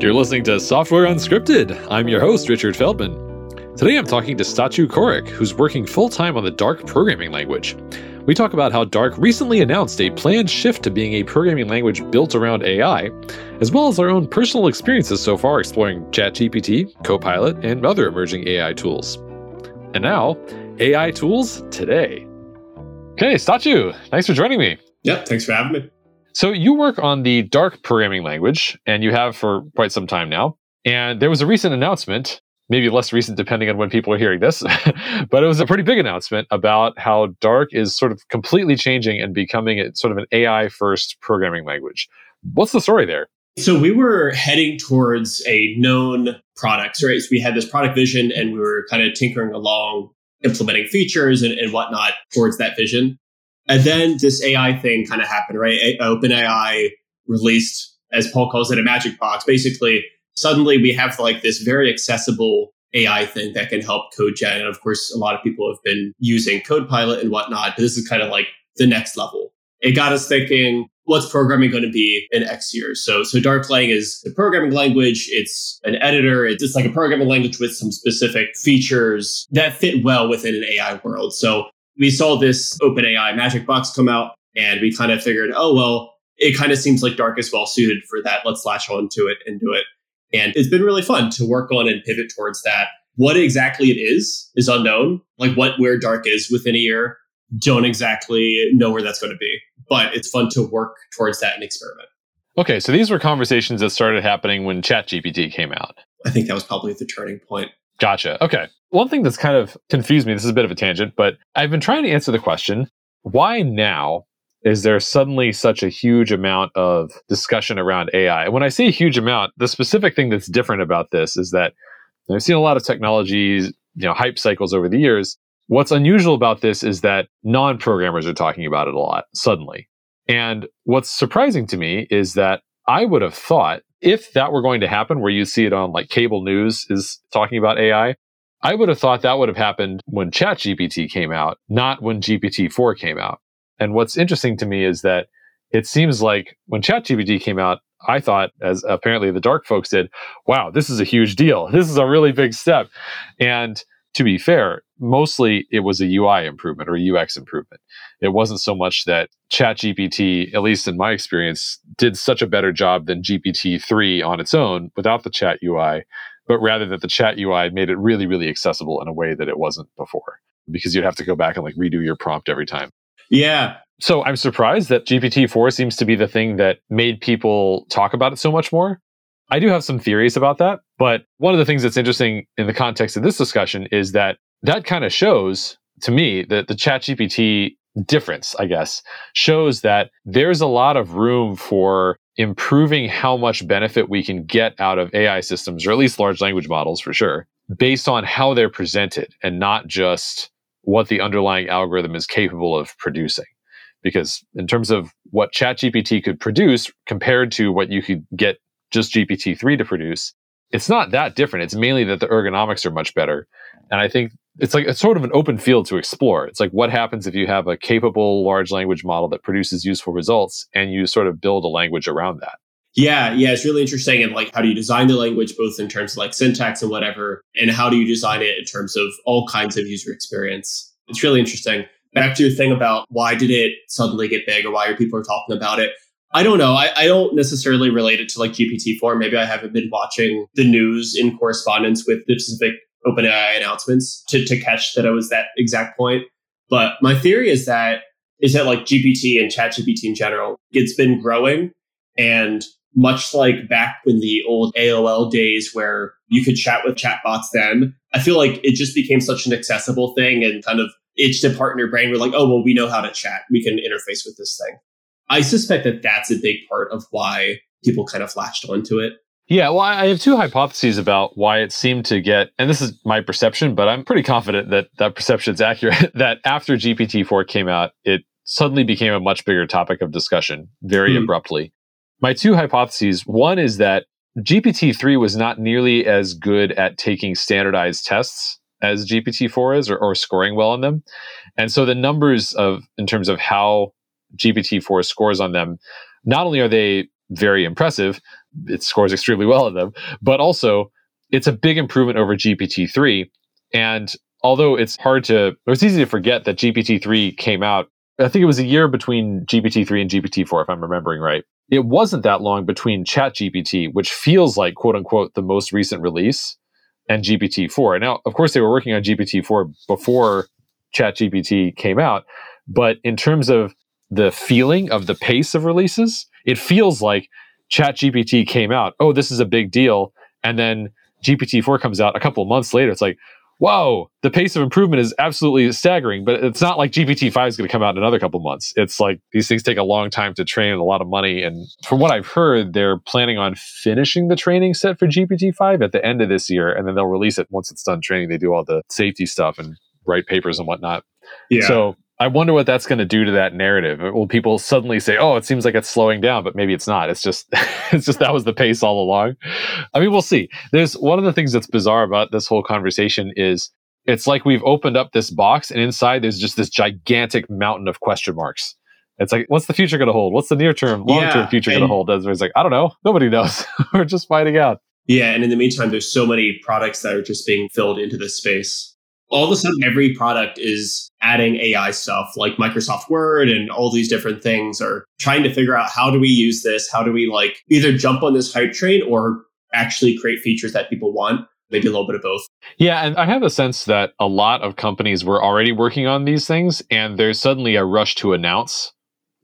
You're listening to Software Unscripted. I'm your host, Richard Feldman. Today I'm talking to Stachu Koric, who's working full time on the Dark programming language. We talk about how Dark recently announced a planned shift to being a programming language built around AI, as well as our own personal experiences so far exploring ChatGPT, Copilot, and other emerging AI tools. And now, AI tools today. Okay, Statu, thanks for joining me. Yep, thanks for having me. So you work on the Dark programming language, and you have for quite some time now. And there was a recent announcement, maybe less recent depending on when people are hearing this, but it was a pretty big announcement about how Dark is sort of completely changing and becoming a, sort of an AI first programming language. What's the story there? So we were heading towards a known product, right? So we had this product vision and we were kind of tinkering along, implementing features and, and whatnot towards that vision. And then this AI thing kind of happened, right? OpenAI released, as Paul calls it, a magic box. Basically, suddenly we have like this very accessible AI thing that can help code gen. And of course, a lot of people have been using Copilot and whatnot, but this is kind of like the next level. It got us thinking, what's programming going to be in X years? So, so Darklang is a programming language. It's an editor. It's just like a programming language with some specific features that fit well within an AI world. So we saw this OpenAI Magic Box come out, and we kind of figured, oh, well, it kind of seems like Dark is well suited for that. Let's latch on to it and do it. And it's been really fun to work on and pivot towards that. What exactly it is is unknown. Like what where Dark is within a year, don't exactly know where that's going to be. But it's fun to work towards that and experiment. Okay, so these were conversations that started happening when ChatGPT came out. I think that was probably the turning point. Gotcha. Okay. One thing that's kind of confused me, this is a bit of a tangent, but I've been trying to answer the question why now is there suddenly such a huge amount of discussion around AI? And when I say a huge amount, the specific thing that's different about this is that I've seen a lot of technologies, you know, hype cycles over the years. What's unusual about this is that non programmers are talking about it a lot suddenly. And what's surprising to me is that I would have thought if that were going to happen, where you see it on like cable news is talking about AI, I would have thought that would have happened when ChatGPT came out, not when GPT 4 came out. And what's interesting to me is that it seems like when ChatGPT came out, I thought, as apparently the dark folks did, wow, this is a huge deal. This is a really big step. And to be fair, mostly it was a UI improvement or a UX improvement. It wasn't so much that ChatGPT, at least in my experience, did such a better job than GPT-3 on its own without the chat UI, but rather that the chat UI made it really, really accessible in a way that it wasn't before because you'd have to go back and like redo your prompt every time. Yeah. So I'm surprised that GPT-4 seems to be the thing that made people talk about it so much more. I do have some theories about that, but one of the things that's interesting in the context of this discussion is that that kind of shows to me that the ChatGPT difference, I guess, shows that there's a lot of room for improving how much benefit we can get out of AI systems, or at least large language models for sure, based on how they're presented and not just what the underlying algorithm is capable of producing. Because in terms of what ChatGPT could produce compared to what you could get just GPT-3 to produce, it's not that different. It's mainly that the ergonomics are much better. And I think it's like it's sort of an open field to explore. It's like what happens if you have a capable large language model that produces useful results and you sort of build a language around that. Yeah, yeah, it's really interesting. And like, how do you design the language, both in terms of like syntax and whatever, and how do you design it in terms of all kinds of user experience? It's really interesting. Back to your thing about why did it suddenly get big or why are people talking about it? I don't know. I, I don't necessarily relate it to like GPT-4. Maybe I haven't been watching the news in correspondence with the specific OpenAI announcements to, to catch that it was that exact point. But my theory is that is that like GPT and ChatGPT in general, it's been growing and much like back when the old AOL days where you could chat with chatbots then, I feel like it just became such an accessible thing and kind of itched a part in your brain. We're like, oh, well, we know how to chat. We can interface with this thing. I suspect that that's a big part of why people kind of latched onto it. Yeah, well, I have two hypotheses about why it seemed to get, and this is my perception, but I'm pretty confident that that perception is accurate. that after GPT 4 came out, it suddenly became a much bigger topic of discussion very hmm. abruptly. My two hypotheses one is that GPT 3 was not nearly as good at taking standardized tests as GPT 4 is or, or scoring well on them. And so the numbers of, in terms of how GPT-4 scores on them, not only are they very impressive. It scores extremely well in them, but also it's a big improvement over GPT 3. And although it's hard to, it's easy to forget that GPT 3 came out, I think it was a year between GPT 3 and GPT 4, if I'm remembering right. It wasn't that long between ChatGPT, which feels like quote unquote the most recent release, and GPT 4. Now, of course, they were working on GPT 4 before ChatGPT came out, but in terms of the feeling of the pace of releases, it feels like ChatGPT came out. Oh, this is a big deal. And then GPT 4 comes out a couple of months later. It's like, whoa, the pace of improvement is absolutely staggering. But it's not like GPT 5 is going to come out in another couple months. It's like these things take a long time to train and a lot of money. And from what I've heard, they're planning on finishing the training set for GPT 5 at the end of this year. And then they'll release it once it's done training. They do all the safety stuff and write papers and whatnot. Yeah. So I wonder what that's going to do to that narrative. Will people suddenly say, "Oh, it seems like it's slowing down," but maybe it's not. It's just, it's just that was the pace all along. I mean, we'll see. There's one of the things that's bizarre about this whole conversation is it's like we've opened up this box, and inside there's just this gigantic mountain of question marks. It's like, what's the future going to hold? What's the near term, long term yeah, future going to hold? It's like, I don't know. Nobody knows. We're just finding out. Yeah, and in the meantime, there's so many products that are just being filled into this space all of a sudden every product is adding AI stuff like Microsoft Word and all these different things are trying to figure out how do we use this? How do we like either jump on this hype train or actually create features that people want? Maybe a little bit of both. Yeah, and I have a sense that a lot of companies were already working on these things and there's suddenly a rush to announce.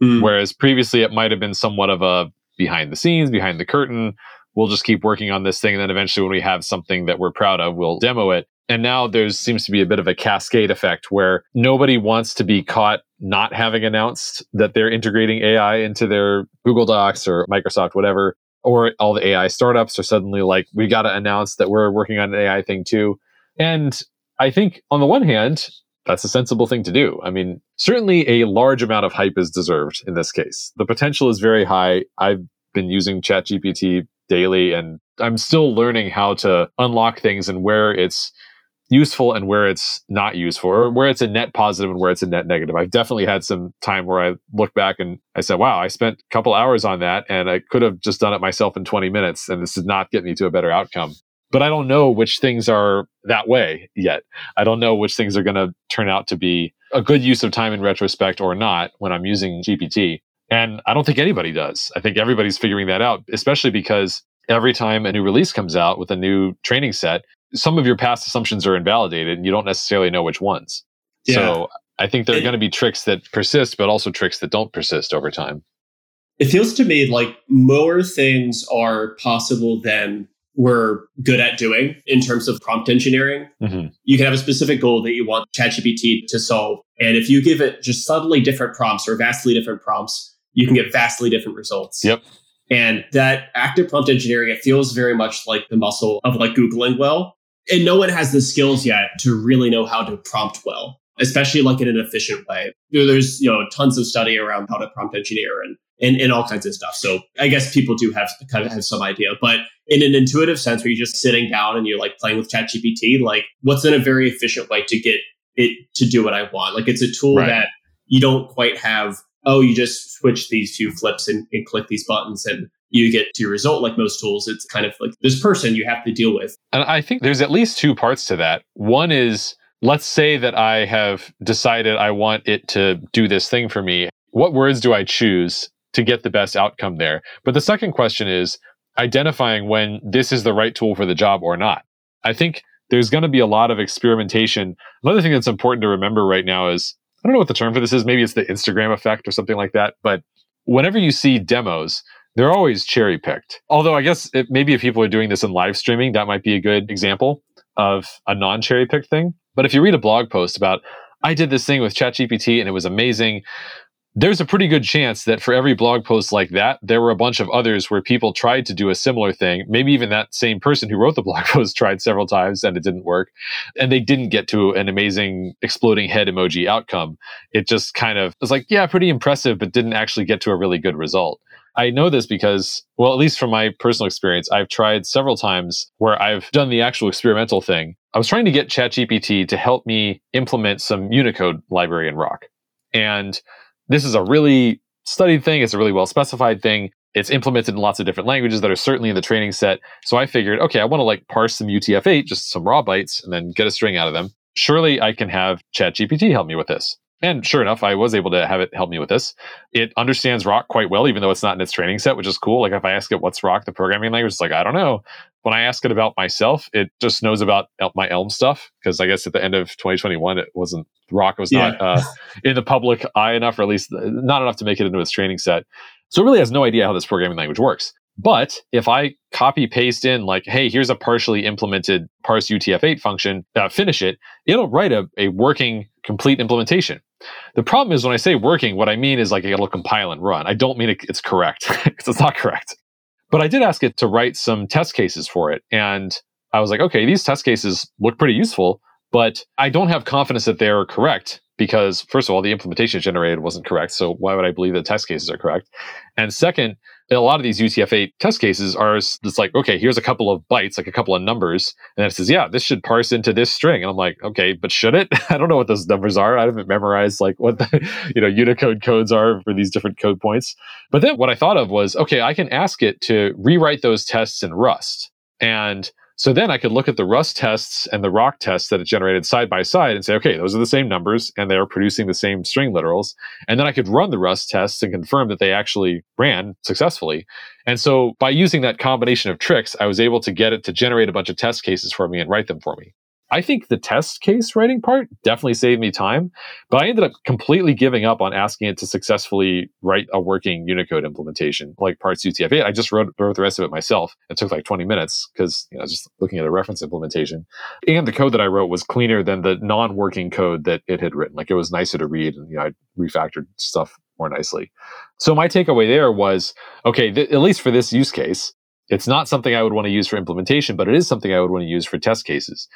Mm. Whereas previously it might have been somewhat of a behind the scenes, behind the curtain. We'll just keep working on this thing. And then eventually, when we have something that we're proud of, we'll demo it. And now there seems to be a bit of a cascade effect where nobody wants to be caught not having announced that they're integrating AI into their Google Docs or Microsoft, whatever. Or all the AI startups are suddenly like, we got to announce that we're working on an AI thing too. And I think on the one hand, that's a sensible thing to do. I mean, certainly a large amount of hype is deserved in this case. The potential is very high. I've been using ChatGPT daily and I'm still learning how to unlock things and where it's useful and where it's not useful or where it's a net positive and where it's a net negative. I've definitely had some time where I look back and I said, wow, I spent a couple hours on that and I could have just done it myself in 20 minutes and this did not get me to a better outcome. But I don't know which things are that way yet. I don't know which things are going to turn out to be a good use of time in retrospect or not when I'm using GPT. And I don't think anybody does. I think everybody's figuring that out, especially because every time a new release comes out with a new training set, some of your past assumptions are invalidated and you don't necessarily know which ones. Yeah. So I think there are going to be tricks that persist, but also tricks that don't persist over time. It feels to me like more things are possible than we're good at doing in terms of prompt engineering. Mm-hmm. You can have a specific goal that you want ChatGPT to solve. And if you give it just subtly different prompts or vastly different prompts, you can get vastly different results. Yep. And that active prompt engineering, it feels very much like the muscle of like Googling well and no one has the skills yet to really know how to prompt well, especially like in an efficient way. There's, you know, tons of study around how to prompt engineer and, and, and all kinds of stuff. So I guess people do have kind of have some idea, but in an intuitive sense where you're just sitting down and you're like playing with ChatGPT, like what's in a very efficient way to get it to do what I want? Like it's a tool right. that you don't quite have, oh, you just switch these two flips and, and click these buttons and you get to your result like most tools it's kind of like this person you have to deal with. And i think there's at least two parts to that. One is let's say that i have decided i want it to do this thing for me. What words do i choose to get the best outcome there? But the second question is identifying when this is the right tool for the job or not. I think there's going to be a lot of experimentation. Another thing that's important to remember right now is i don't know what the term for this is maybe it's the instagram effect or something like that but whenever you see demos they're always cherry picked. Although I guess it, maybe if people are doing this in live streaming, that might be a good example of a non cherry picked thing. But if you read a blog post about, I did this thing with ChatGPT and it was amazing, there's a pretty good chance that for every blog post like that, there were a bunch of others where people tried to do a similar thing. Maybe even that same person who wrote the blog post tried several times and it didn't work. And they didn't get to an amazing exploding head emoji outcome. It just kind of was like, yeah, pretty impressive, but didn't actually get to a really good result. I know this because, well, at least from my personal experience, I've tried several times where I've done the actual experimental thing. I was trying to get ChatGPT to help me implement some Unicode library in Roc. And this is a really studied thing. It's a really well specified thing. It's implemented in lots of different languages that are certainly in the training set. So I figured, okay, I want to like parse some UTF-8, just some raw bytes, and then get a string out of them. Surely I can have ChatGPT help me with this. And sure enough, I was able to have it help me with this. It understands Roc quite well, even though it's not in its training set, which is cool. Like if I ask it what's Roc, the programming language, it's like, I don't know. When I ask it about myself, it just knows about my Elm stuff. Because I guess at the end of 2021, it wasn't Roc was yeah. not uh, in the public eye enough, or at least not enough to make it into its training set. So it really has no idea how this programming language works. But if I copy paste in like, hey, here's a partially implemented parse UTF-8 function, uh, finish it, it'll write a, a working complete implementation. The problem is when I say working, what I mean is like it'll compile and run. I don't mean it, it's correct because it's not correct. But I did ask it to write some test cases for it. And I was like, okay, these test cases look pretty useful, but I don't have confidence that they're correct because, first of all, the implementation generated wasn't correct. So why would I believe the test cases are correct? And second, a lot of these UTF-8 test cases are it's like, okay, here's a couple of bytes, like a couple of numbers, and it says, yeah, this should parse into this string. And I'm like, okay, but should it? I don't know what those numbers are. I haven't memorized like what the you know Unicode codes are for these different code points. But then what I thought of was, okay, I can ask it to rewrite those tests in Rust. And so then I could look at the Rust tests and the Roc tests that it generated side by side and say, okay, those are the same numbers and they are producing the same string literals. And then I could run the Rust tests and confirm that they actually ran successfully. And so by using that combination of tricks, I was able to get it to generate a bunch of test cases for me and write them for me. I think the test case writing part definitely saved me time, but I ended up completely giving up on asking it to successfully write a working Unicode implementation like parts UTF-8. I just wrote, wrote the rest of it myself. It took like 20 minutes because you know just looking at a reference implementation. And the code that I wrote was cleaner than the non-working code that it had written. Like it was nicer to read, and you know I refactored stuff more nicely. So my takeaway there was okay, th- at least for this use case, it's not something I would want to use for implementation, but it is something I would want to use for test cases.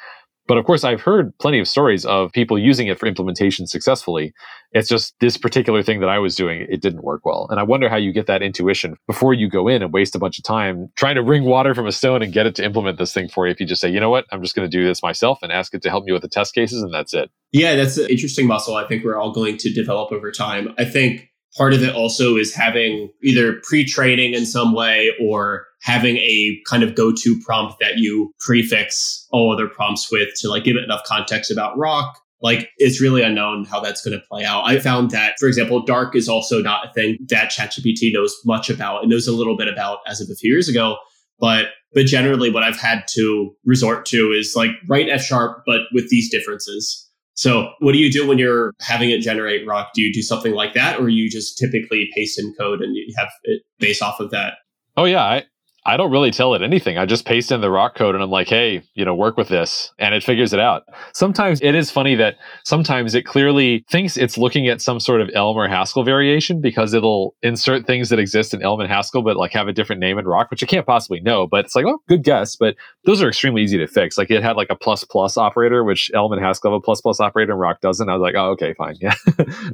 But of course, I've heard plenty of stories of people using it for implementation successfully. It's just this particular thing that I was doing, it didn't work well. And I wonder how you get that intuition before you go in and waste a bunch of time trying to wring water from a stone and get it to implement this thing for you. If you just say, you know what, I'm just going to do this myself and ask it to help me with the test cases, and that's it. Yeah, that's an interesting muscle I think we're all going to develop over time. I think part of it also is having either pre-training in some way or having a kind of go-to prompt that you prefix all other prompts with to like give it enough context about Roc like it's really unknown how that's going to play out. I found that, for example, dark is also not a thing that ChatGPT knows much about. It knows a little bit about as of a few years ago, but but generally what I've had to resort to is like write F sharp, but with these differences. So, what do you do when you're having it generate Roc? Do you do something like that, or you just typically paste in code and you have it based off of that? Oh yeah, I, I don't really tell it anything. I just paste in the Roc code and I'm like, hey, you know, work with this. And it figures it out. Sometimes it is funny that sometimes it clearly thinks it's looking at some sort of Elm or Haskell variation because it'll insert things that exist in Elm and Haskell, but like have a different name in Roc, which it can't possibly know. But it's like, oh, good guess. But those are extremely easy to fix. Like it had like a plus plus operator, which Elm and Haskell have a plus plus operator and Roc doesn't. I was like, oh, okay, fine. Yeah,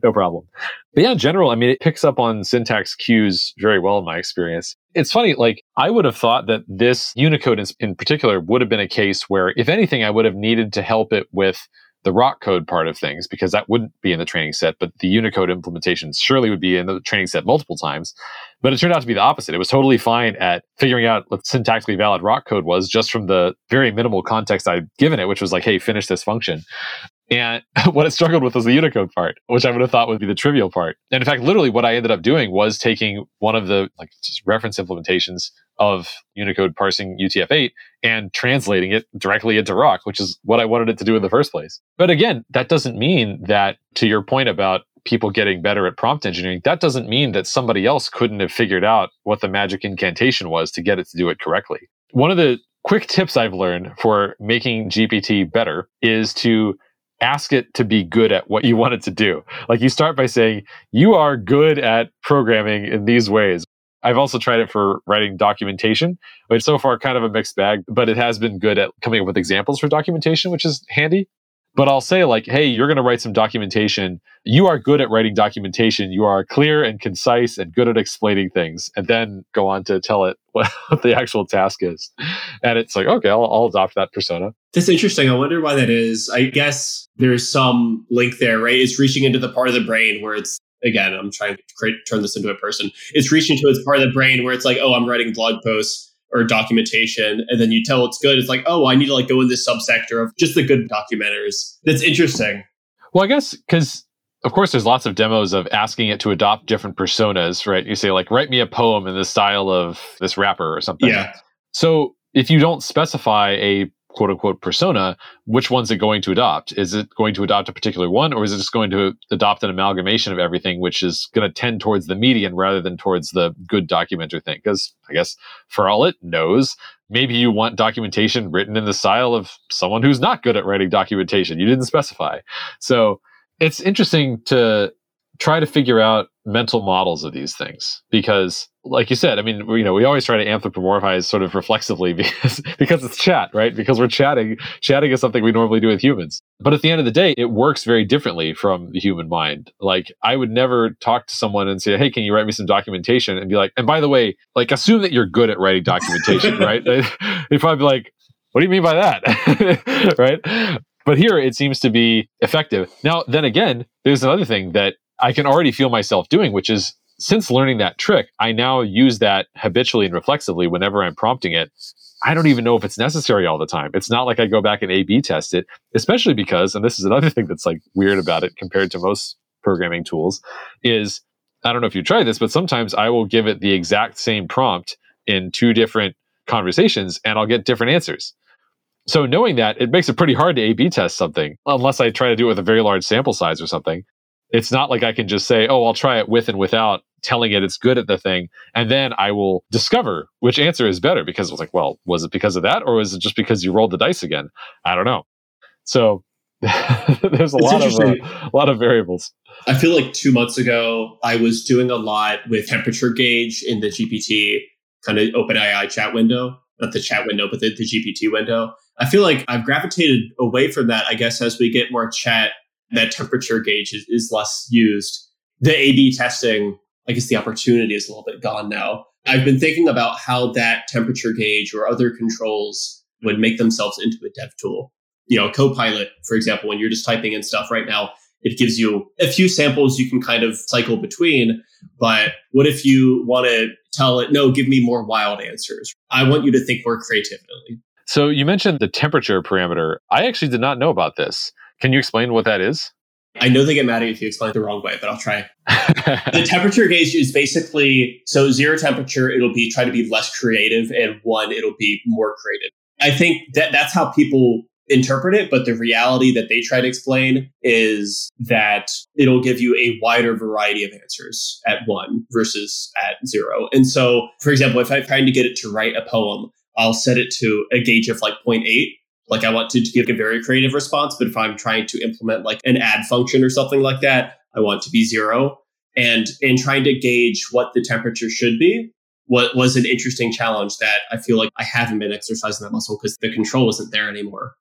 no problem. But yeah, in general, I mean, it picks up on syntax cues very well in my experience. It's funny, like, I would have thought that this Unicode in, in particular would have been a case where, if anything, I would have needed to help it with the Roc code part of things because that wouldn't be in the training set, but the Unicode implementation surely would be in the training set multiple times. But it turned out to be the opposite. It was totally fine at figuring out what syntactically valid Roc code was just from the very minimal context I'd given it, which was like, hey, finish this function. And what it struggled with was the Unicode part, which I would have thought would be the trivial part. And in fact, literally what I ended up doing was taking one of the like reference implementations of Unicode parsing UTF-8 and translating it directly into Roc, which is what I wanted it to do in the first place. But again, that doesn't mean that to your point about people getting better at prompt engineering, that doesn't mean that somebody else couldn't have figured out what the magic incantation was to get it to do it correctly. One of the quick tips I've learned for making GPT better is to ask it to be good at what you want it to do. Like you start by saying, you are good at programming in these ways. I've also tried it for writing documentation, which so far kind of a mixed bag, but it has been good at coming up with examples for documentation, which is handy. But I'll say, like, hey, you're going to write some documentation. You are good at writing documentation. You are clear and concise and good at explaining things. And then go on to tell it what the actual task is. And it's like, okay, I'll, I'll adopt that persona. That's interesting. I wonder why that is. I guess there's some link there, right? It's reaching into the part of the brain where it's again, I'm trying to create, turn this into a person. It's reaching to its part of the brain where it's like, oh, I'm writing blog posts or documentation, and then you tell it's good. It's like, oh, I need to like go in this subsector of just the good documenters. That's interesting. Well, I guess because of course there's lots of demos of asking it to adopt different personas, right? You say like, write me a poem in the style of this rapper or something. Yeah. So if you don't specify a quote unquote persona, which one's it going to adopt? Is it going to adopt a particular one, or is it just going to adopt an amalgamation of everything, which is going to tend towards the median rather than towards the good documenter thing? Because I guess for all it knows, maybe you want documentation written in the style of someone who's not good at writing documentation. You didn't specify. So it's interesting to try to figure out mental models of these things. Because like you said i mean you know we always try to anthropomorphize sort of reflexively because because it's chat right? Because we're chatting chatting is something we normally do with humans. But at the end of the day it works very differently from the human mind. Like i would never talk to someone and say hey can you write me some documentation? and be like and by the way like assume that you're good at writing documentation right? They'd probably be like what do you mean by that? Right? But here it seems to be effective. Now then again there's another thing that I can already feel myself doing, which is since learning that trick, I now use that habitually and reflexively whenever I'm prompting it. I don't even know if it's necessary all the time. It's not like I go back and A B test it, especially because, and this is another thing that's like weird about it compared to most programming tools, is I don't know if you try this, but sometimes I will give it the exact same prompt in two different conversations and I'll get different answers. So knowing that, it makes it pretty hard to A B test something unless I try to do it with a very large sample size or something. It's not like I can just say, oh, I'll try it with and without telling it it's good at the thing. And then I will discover which answer is better because it was like, well, was it because of that or was it just because you rolled the dice again? I don't know. So there's a it's lot of uh, a lot of variables. I feel like two months ago I was doing a lot with temperature gauge in the GPT kind of OpenAI chat window, not the chat window, but the, the GPT window. I feel like I've gravitated away from that. I guess as we get more chat that temperature gauge is, is less used. The A B testing, I guess the opportunity is a little bit gone now. I've been thinking about how that temperature gauge or other controls would make themselves into a dev tool. You know, Copilot, for example, when you're just typing in stuff right now, it gives you a few samples you can kind of cycle between. But what if you want to tell it, no, give me more wild answers? I want you to think more creatively. So you mentioned the temperature parameter. I actually did not know about this. Can you explain what that is? I know they get mad at you if you explain it the wrong way, but I'll try. the temperature gauge is basically so zero temperature, it'll be try to be less creative, and one, it'll be more creative. I think that that's how people interpret it, but the reality that they try to explain is that it'll give you a wider variety of answers at one versus at zero. And so, for example, if I'm trying to get it to write a poem, I'll set it to a gauge of like 0.8 like I want to, to give a very creative response, but if I'm trying to implement like an add function or something like that, I want to be zero. And in trying to gauge what the temperature should be, what was an interesting challenge that I feel like I haven't been exercising that muscle because the control isn't there anymore.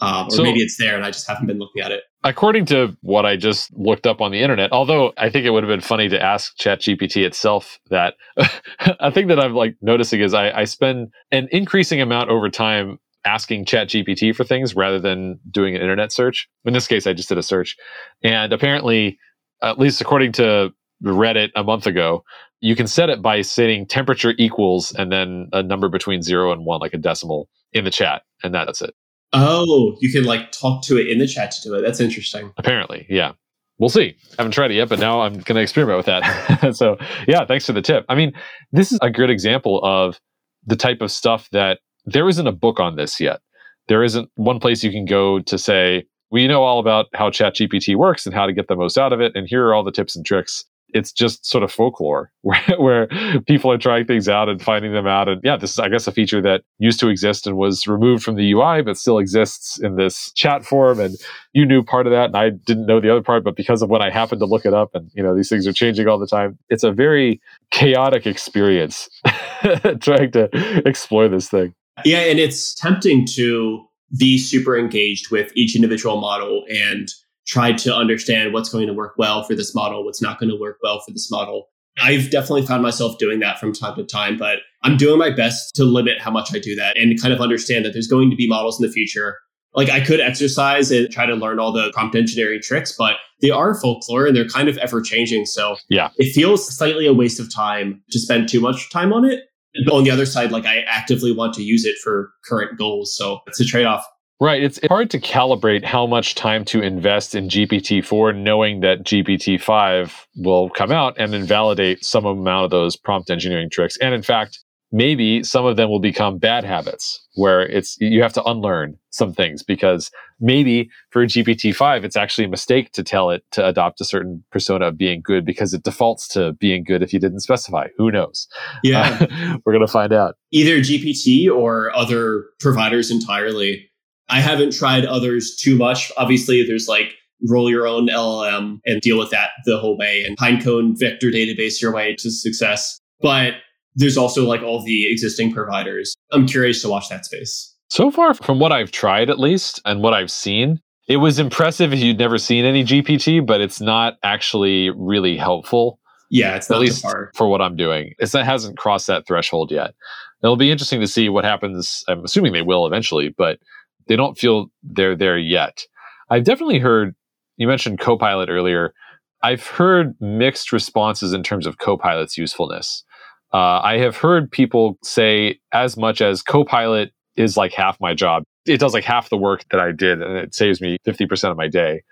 Um, or so, maybe it's there and I just haven't been looking at it. According to what I just looked up on the internet, although I think it would have been funny to ask ChatGPT itself that, a thing that I'm like noticing is I, I spend an increasing amount over time asking ChatGPT for things rather than doing an internet search. In this case, I just did a search. And apparently, at least according to Reddit a month ago, you can set it by setting temperature equals and then a number between zero and one, like a decimal in the chat. And that's it. Oh, you can like talk to it in the chat to do it. That's interesting. Apparently, yeah. We'll see. I haven't tried it yet, but now I'm going to experiment with that. so, yeah, thanks for the tip. I mean, this is a good example of the type of stuff that there isn't a book on this yet. There isn't one place you can go to say, we know all about how ChatGPT works and how to get the most out of it. And here are all the tips and tricks. It's just sort of folklore where, where people are trying things out and finding them out. And yeah, this is, I guess, a feature that used to exist and was removed from the UI, but still exists in this chat form. And you knew part of that. And I didn't know the other part, but because of when I happened to look it up and, you know, these things are changing all the time, it's a very chaotic experience trying to explore this thing. Yeah, and it's tempting to be super engaged with each individual model and try to understand what's going to work well for this model, what's not going to work well for this model. I've definitely found myself doing that from time to time, but I'm doing my best to limit how much I do that and kind of understand that there's going to be models in the future Like I could exercise and try to learn all the prompt engineering tricks, but they are folklore and they're kind of ever changing. So yeah, it feels slightly a waste of time to spend too much time on it. But on the other side, like I actively want to use it for current goals. So it's a trade off. Right. It's hard to calibrate how much time to invest in GPT-4, knowing that GPT-5 will come out and invalidate some amount of those prompt engineering tricks. And in fact, maybe some of them will become bad habits where it's you have to unlearn some things because maybe for GPT-5 it's actually a mistake to tell it to adopt a certain persona of being good because it defaults to being good if you didn't specify. Who knows? Yeah. Uh, we're going to find out. Either GPT or other providers entirely. I haven't tried others too much. Obviously there's like roll your own LLM and deal with that the whole way and pinecone vector database your way to success. But there's also like all the existing providers. I'm curious to watch that space. So far, from what I've tried at least and what I've seen, it was impressive if you'd never seen any GPT, but it's not actually really helpful. Yeah, it's at least for what I'm doing. It's, it hasn't crossed that threshold yet. It'll be interesting to see what happens. I'm assuming they will eventually, but they don't feel they're there yet. I've definitely heard, you mentioned Copilot earlier. I've heard mixed responses in terms of Copilot's usefulness. Uh, I have heard people say as much as Copilot is like half my job. It does like half the work that I did, and it saves me 50% of my day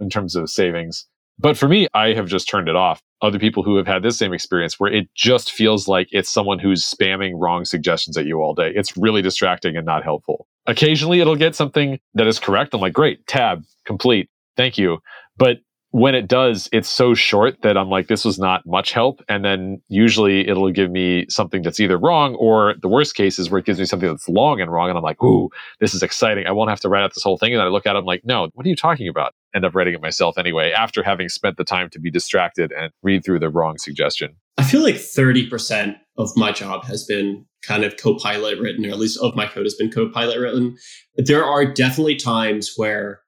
in terms of savings. But for me, I have just turned it off. Other people who have had this same experience where it just feels like it's someone who's spamming wrong suggestions at you all day. It's really distracting and not helpful. Occasionally it'll get something that is correct. I'm like, great, tab, complete. Thank you. But when it does, it's so short that I'm like, this was not much help. And then usually it'll give me something that's either wrong or the worst case is where it gives me something that's long and wrong. And I'm like, ooh, this is exciting. I won't have to write out this whole thing. And I look at it, I'm like, no, what are you talking about? End up writing it myself anyway, after having spent the time to be distracted and read through the wrong suggestion. I feel like 30% of my job has been kind of Copilot written, or at least of my code has been Copilot written. There are definitely times where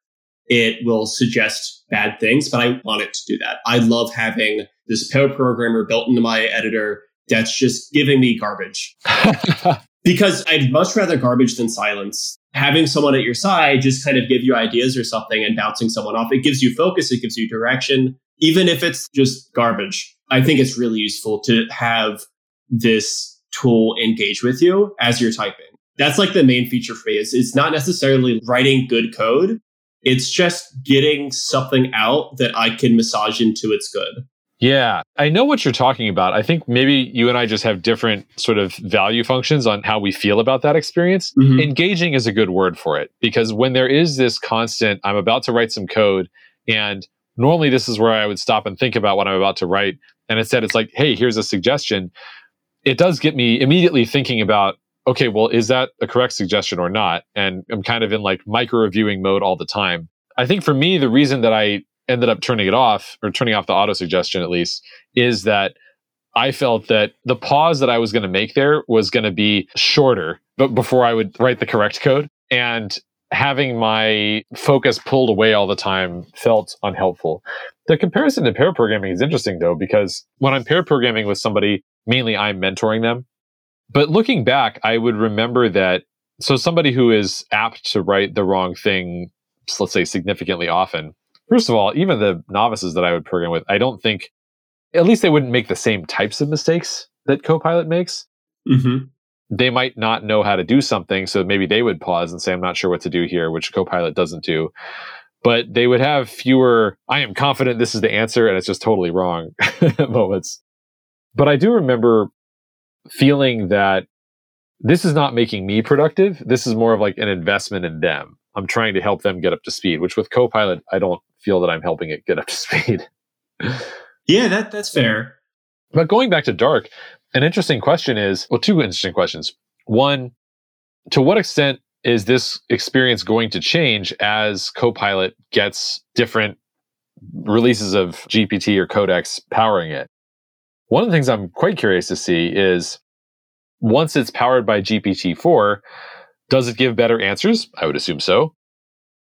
it will suggest bad things, but I want it to do that. I love having this pair programmer built into my editor that's just giving me garbage. because I'd much rather garbage than silence. Having someone at your side just kind of give you ideas or something and bouncing someone off, it gives you focus, it gives you direction, even if it's just garbage. I think it's really useful to have this tool engage with you as you're typing. That's like the main feature for me is it's not necessarily writing good code, it's just getting something out that I can massage into its good. Yeah, I know what you're talking about. I think maybe you and I just have different sort of value functions on how we feel about that experience. Mm-hmm. Engaging is a good word for it because when there is this constant, I'm about to write some code, and normally this is where I would stop and think about what I'm about to write. And instead, it's like, hey, here's a suggestion. It does get me immediately thinking about okay, well, is that a correct suggestion or not? And I'm kind of in like micro reviewing mode all the time. I think for me, the reason that I ended up turning it off or turning off the auto suggestion at least is that I felt that the pause that I was going to make there was going to be shorter, but before I would write the correct code. And having my focus pulled away all the time felt unhelpful. The comparison to pair programming is interesting though, because when I'm pair programming with somebody, mainly I'm mentoring them. But looking back, I would remember that. So somebody who is apt to write the wrong thing, let's say significantly often. First of all, even the novices that I would program with, I don't think, at least they wouldn't make the same types of mistakes that Copilot makes. Mm-hmm. They might not know how to do something, so maybe they would pause and say, "I'm not sure what to do here," which Copilot doesn't do. But they would have fewer. I am confident this is the answer, and it's just totally wrong moments. But I do remember feeling that this is not making me productive. This is more of like an investment in them. I'm trying to help them get up to speed, which with Copilot, I don't feel that I'm helping it get up to speed. yeah, that, that's fair. But going back to Dark, an interesting question is well, two interesting questions. One, to what extent is this experience going to change as Copilot gets different releases of GPT or Codex powering it? One of the things I'm quite curious to see is once it's powered by GPT-4, does it give better answers? I would assume so.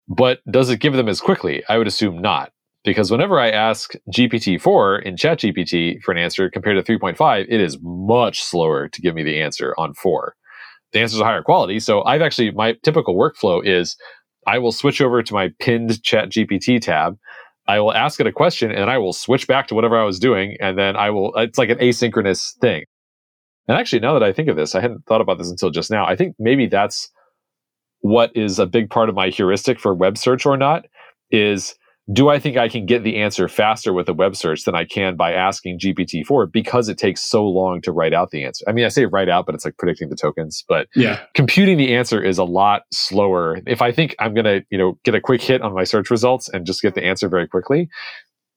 But does it give them as quickly? I would assume not. Because whenever I ask GPT-4 in ChatGPT for an answer compared to 3.5, it is much slower to give me the answer on 4. The answers are higher quality. So I've actually, my typical workflow is I will switch over to my pinned chat GPT tab. I will ask it a question and I will switch back to whatever I was doing. And then I will, it's like an asynchronous thing. And actually, now that I think of this, I hadn't thought about this until just now. I think maybe that's what is a big part of my heuristic for web search or not is do I think I can get the answer faster with a web search than I can by asking GPT-4 because it takes so long to write out the answer? I mean, I say write out, but it's like predicting the tokens. But yeah, computing the answer is a lot slower. If I think I'm going to, you know, get a quick hit on my search results and just get the answer very quickly,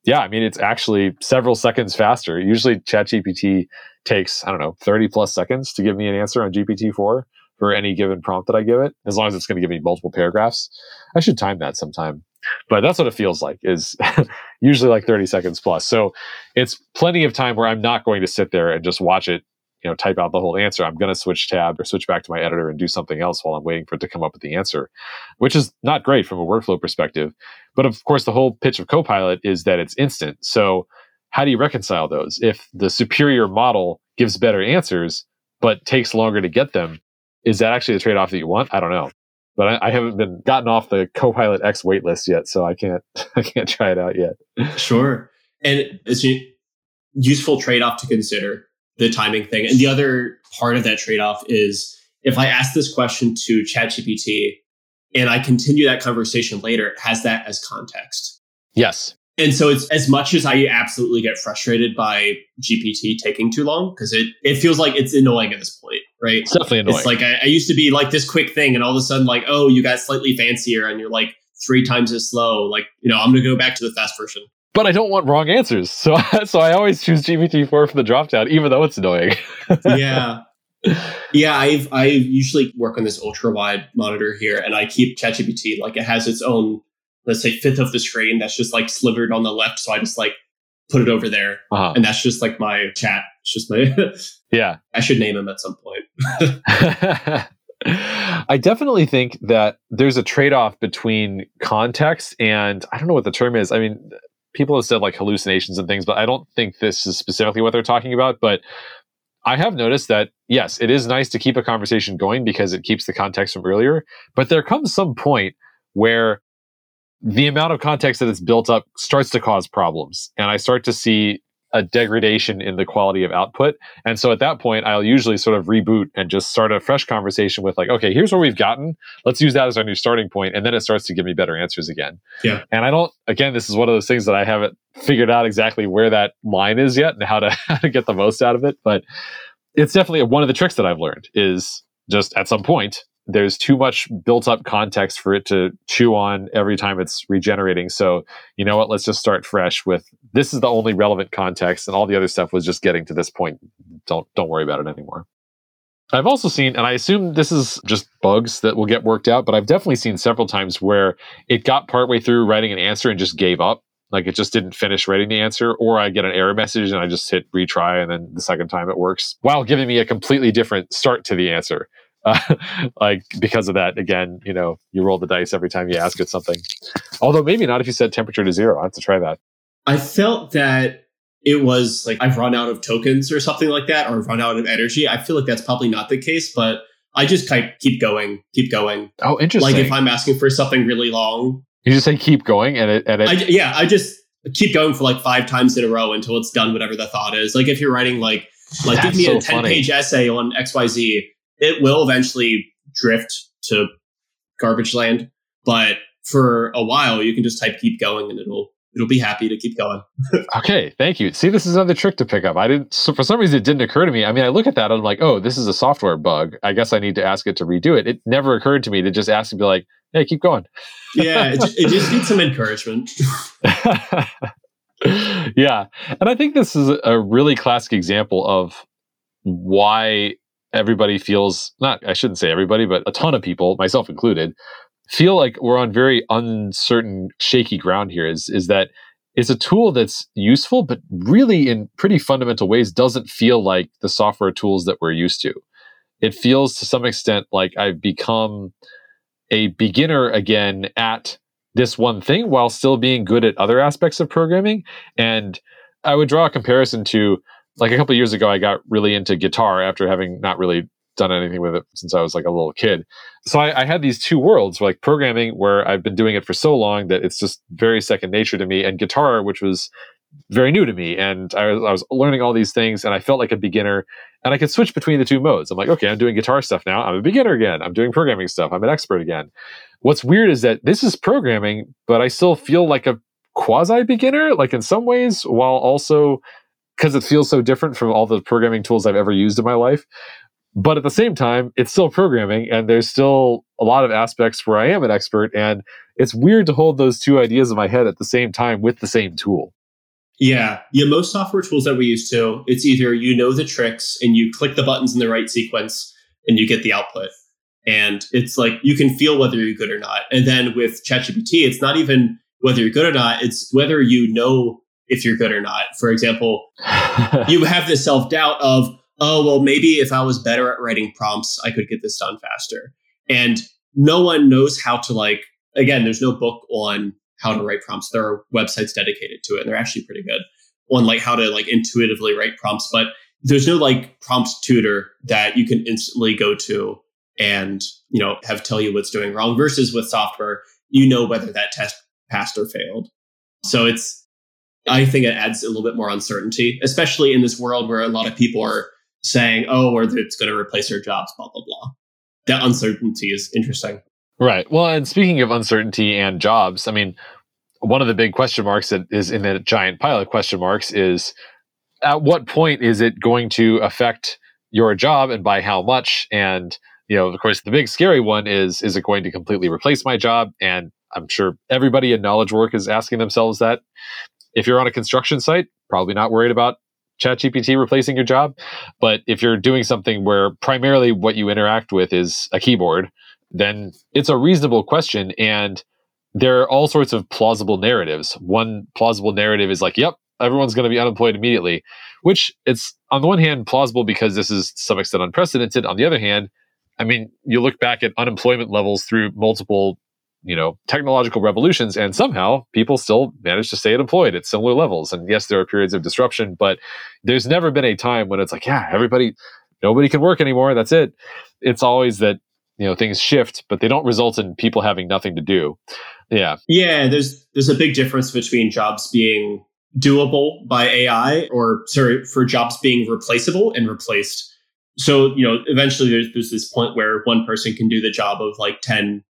yeah, I mean, it's actually several seconds faster. Usually ChatGPT takes, I don't know, 30 plus seconds to give me an answer on GPT-4 for any given prompt that I give it, as long as it's going to give me multiple paragraphs. I should time that sometime. But that's what it feels like is usually like 30 seconds plus. So it's plenty of time where i'm not going to sit there and just watch it you know type out the whole answer. I'm going to switch tab or switch back to my editor and do something else while i'm waiting for it to come up with the answer which is not great from a workflow perspective. But of course the whole pitch of copilot is that it's instant. So how do you reconcile those? If the superior model gives better answers but takes longer to get them is that actually the trade-off that you want i don't know but I, I, haven't been gotten off the Copilot X waitlist yet, so I can't I can't try it out yet. Sure, and it's a useful trade off to consider the timing thing. And the other part of that trade off is if I ask this question to ChatGPT and I continue that conversation later, it has that as context. Yes. And so it's as much as I absolutely get frustrated by GPT taking too long, because it, it feels like it's annoying at this point, right? It's definitely annoying. It's like I, I used to be like this quick thing, and all of a sudden, like, oh, you got slightly fancier and you're like three times as slow. Like, you know, I'm gonna go back to the fast version. But I don't want wrong answers. So so I always choose GPT four for the dropdown, even though it's annoying. yeah. Yeah, I've I usually work on this ultra wide monitor here and I keep ChatGPT like it has its own let's say fifth of the screen that's just like slivered on the left. So I just like put it over there. Uh-huh. And that's just like my chat. It's just my Yeah. I should name him at some point. I definitely think that there's a trade-off between context and I don't know what the term is. I mean, people have said like hallucinations and things, but I don't think this is specifically what they're talking about. But I have noticed that yes, it is nice to keep a conversation going because it keeps the context from earlier. But there comes some point where the amount of context that it's built up starts to cause problems. And I start to see a degradation in the quality of output. And so at that point, I'll usually sort of reboot and just start a fresh conversation with like, okay, here's where we've gotten. Let's use that as our new starting point. And then it starts to give me better answers again. Yeah. And I don't, again, this is one of those things that I haven't figured out exactly where that line is yet and how to, how to get the most out of it. But it's definitely one of the tricks that I've learned is just at some point, there's too much built up context for it to chew on every time it's regenerating. So, you know what? Let's just start fresh with this is the only relevant context and all the other stuff was just getting to this point. Don't don't worry about it anymore. I've also seen, and I assume this is just bugs that will get worked out, but I've definitely seen several times where it got partway through writing an answer and just gave up. Like it just didn't finish writing the answer, or I get an error message and I just hit retry, and then the second time it works while giving me a completely different start to the answer. Uh, like because of that, again, you know, you roll the dice every time you ask it something. Although maybe not if you set temperature to zero. I have to try that. I felt that it was like I've run out of tokens or something like that, or run out of energy. I feel like that's probably not the case, but I just keep going, keep going. Oh, interesting. Like if I'm asking for something really long, you just say keep going, and it, and it... I, yeah, I just keep going for like five times in a row until it's done. Whatever the thought is. Like if you're writing like like that's give me so a ten funny. page essay on X Y Z it will eventually drift to garbage land, but for a while you can just type keep going and it'll it'll be happy to keep going. okay, thank you. See, this is another trick to pick up. I didn't so for some reason it didn't occur to me. I mean, I look at that and I'm like, oh, this is a software bug. I guess I need to ask it to redo it. It never occurred to me to just ask and be like, hey, keep going. yeah, it, it just needs some encouragement. yeah, and I think this is a really classic example of why everybody feels not I shouldn't say everybody, but a ton of people, myself included, feel like we're on very uncertain, shaky ground here. Is is that it's a tool that's useful, but really in pretty fundamental ways doesn't feel like the software tools that we're used to. It feels to some extent like I've become a beginner again at this one thing while still being good at other aspects of programming. And I would draw a comparison to like a couple of years ago, I got really into guitar after having not really done anything with it since I was like a little kid. So I, I, had these two worlds, like programming, where I've been doing it for so long that it's just very second nature to me, and guitar, which was very new to me. And I was, I was learning all these things, and I felt like a beginner. And I could switch between the two modes. I'm like, okay, I'm doing guitar stuff now. I'm a beginner again. I'm doing programming stuff. I'm an expert again. What's weird is that this is programming, but I still feel like a quasi beginner, like in some ways, while also because it feels so different from all the programming tools I've ever used in my life. But at the same time, it's still programming, and there's still a lot of aspects where I am an expert. And it's weird to hold those two ideas in my head at the same time with the same tool. Yeah. Yeah. Most software tools that we use to, it's either you know the tricks and you click the buttons in the right sequence and you get the output. And it's like you can feel whether you're good or not. And then with ChatGPT, it's not even whether you're good or not, it's whether you know if you're good or not. For example, you have this self doubt of, oh, well, maybe if I was better at writing prompts, I could get this done faster. And no one knows how to, like, again, there's no book on how to write prompts. There are websites dedicated to it, and they're actually pretty good on like how to like intuitively write prompts. But there's no like prompt tutor that you can instantly go to and you know have tell you what's doing wrong. Versus with software, you know whether that test passed or failed. So it's I think it adds a little bit more uncertainty, especially in this world where a lot of people are saying, oh, or it's going to replace their jobs, blah, blah, blah. That uncertainty is interesting. Right. Well, and speaking of uncertainty and jobs, I mean, one of the big question marks that is in the giant pile of question marks is at what point is it going to affect your job and by how much? And, you know, of course, the big scary one is is it going to completely replace my job? And I'm sure everybody in knowledge work is asking themselves that. If you're on a construction site, probably not worried about ChatGPT replacing your job. But if you're doing something where primarily what you interact with is a keyboard, then it's a reasonable question. And there are all sorts of plausible narratives. One plausible narrative is like, yep, everyone's going to be unemployed immediately, which it's on the one hand plausible because this is to some extent unprecedented. On the other hand, I mean, you look back at unemployment levels through multiple you know technological revolutions and somehow people still manage to stay employed at similar levels. And yes there are periods of disruption but there's never been a time when it's like yeah everybody nobody can work anymore. That's it. It's always that you know things shift but they don't result in people having nothing to do. Yeah. Yeah there's there's a big difference between jobs being doable by ai or sorry for jobs being replaceable and replaced. So you know eventually there's, there's this point where one person can do the job of like 10